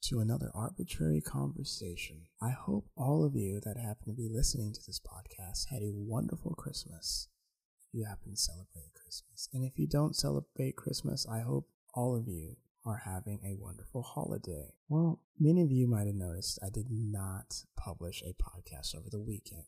to another arbitrary conversation. I hope all of you that happen to be listening to this podcast had a wonderful Christmas. If you happen to celebrate Christmas. And if you don't celebrate Christmas, I hope all of you are having a wonderful holiday. Well, many of you might have noticed I did not publish a podcast over the weekend.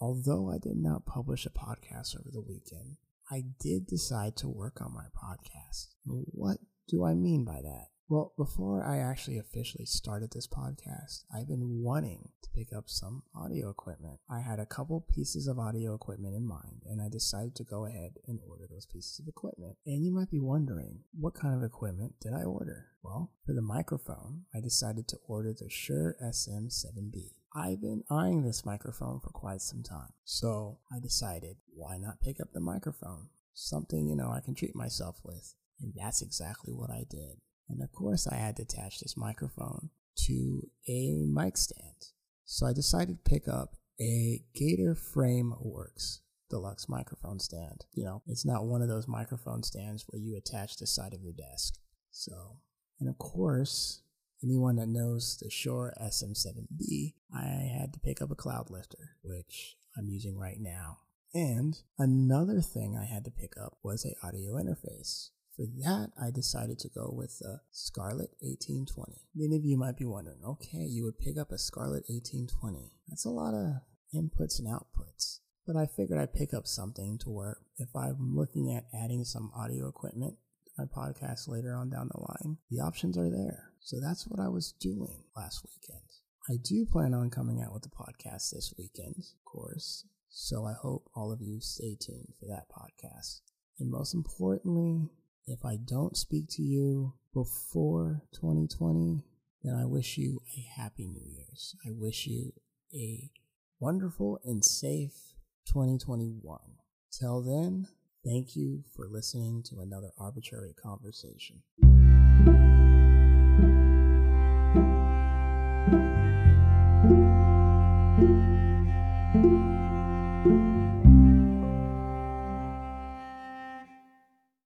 Although I did not publish a podcast over the weekend, I did decide to work on my podcast. What do I mean by that? Well, before I actually officially started this podcast, I've been wanting to pick up some audio equipment. I had a couple pieces of audio equipment in mind, and I decided to go ahead and order those pieces of equipment. And you might be wondering, what kind of equipment did I order? Well, for the microphone, I decided to order the Shure SM7B. I've been eyeing this microphone for quite some time, so I decided, why not pick up the microphone? Something, you know, I can treat myself with. And that's exactly what I did. And of course, I had to attach this microphone to a mic stand. So I decided to pick up a Gator Frame Works deluxe microphone stand. You know, it's not one of those microphone stands where you attach the side of your desk. So, and of course, anyone that knows the Shure SM7B, I had to pick up a cloud lifter, which I'm using right now. And another thing I had to pick up was a audio interface. For that, I decided to go with the Scarlett 1820. Many of you might be wondering, okay, you would pick up a Scarlett 1820. That's a lot of inputs and outputs. But I figured I'd pick up something to where if I'm looking at adding some audio equipment to my podcast later on down the line, the options are there. So that's what I was doing last weekend. I do plan on coming out with the podcast this weekend, of course. So I hope all of you stay tuned for that podcast. And most importantly, if I don't speak to you before 2020, then I wish you a happy New Year's. I wish you a wonderful and safe 2021. Till then, thank you for listening to another arbitrary conversation.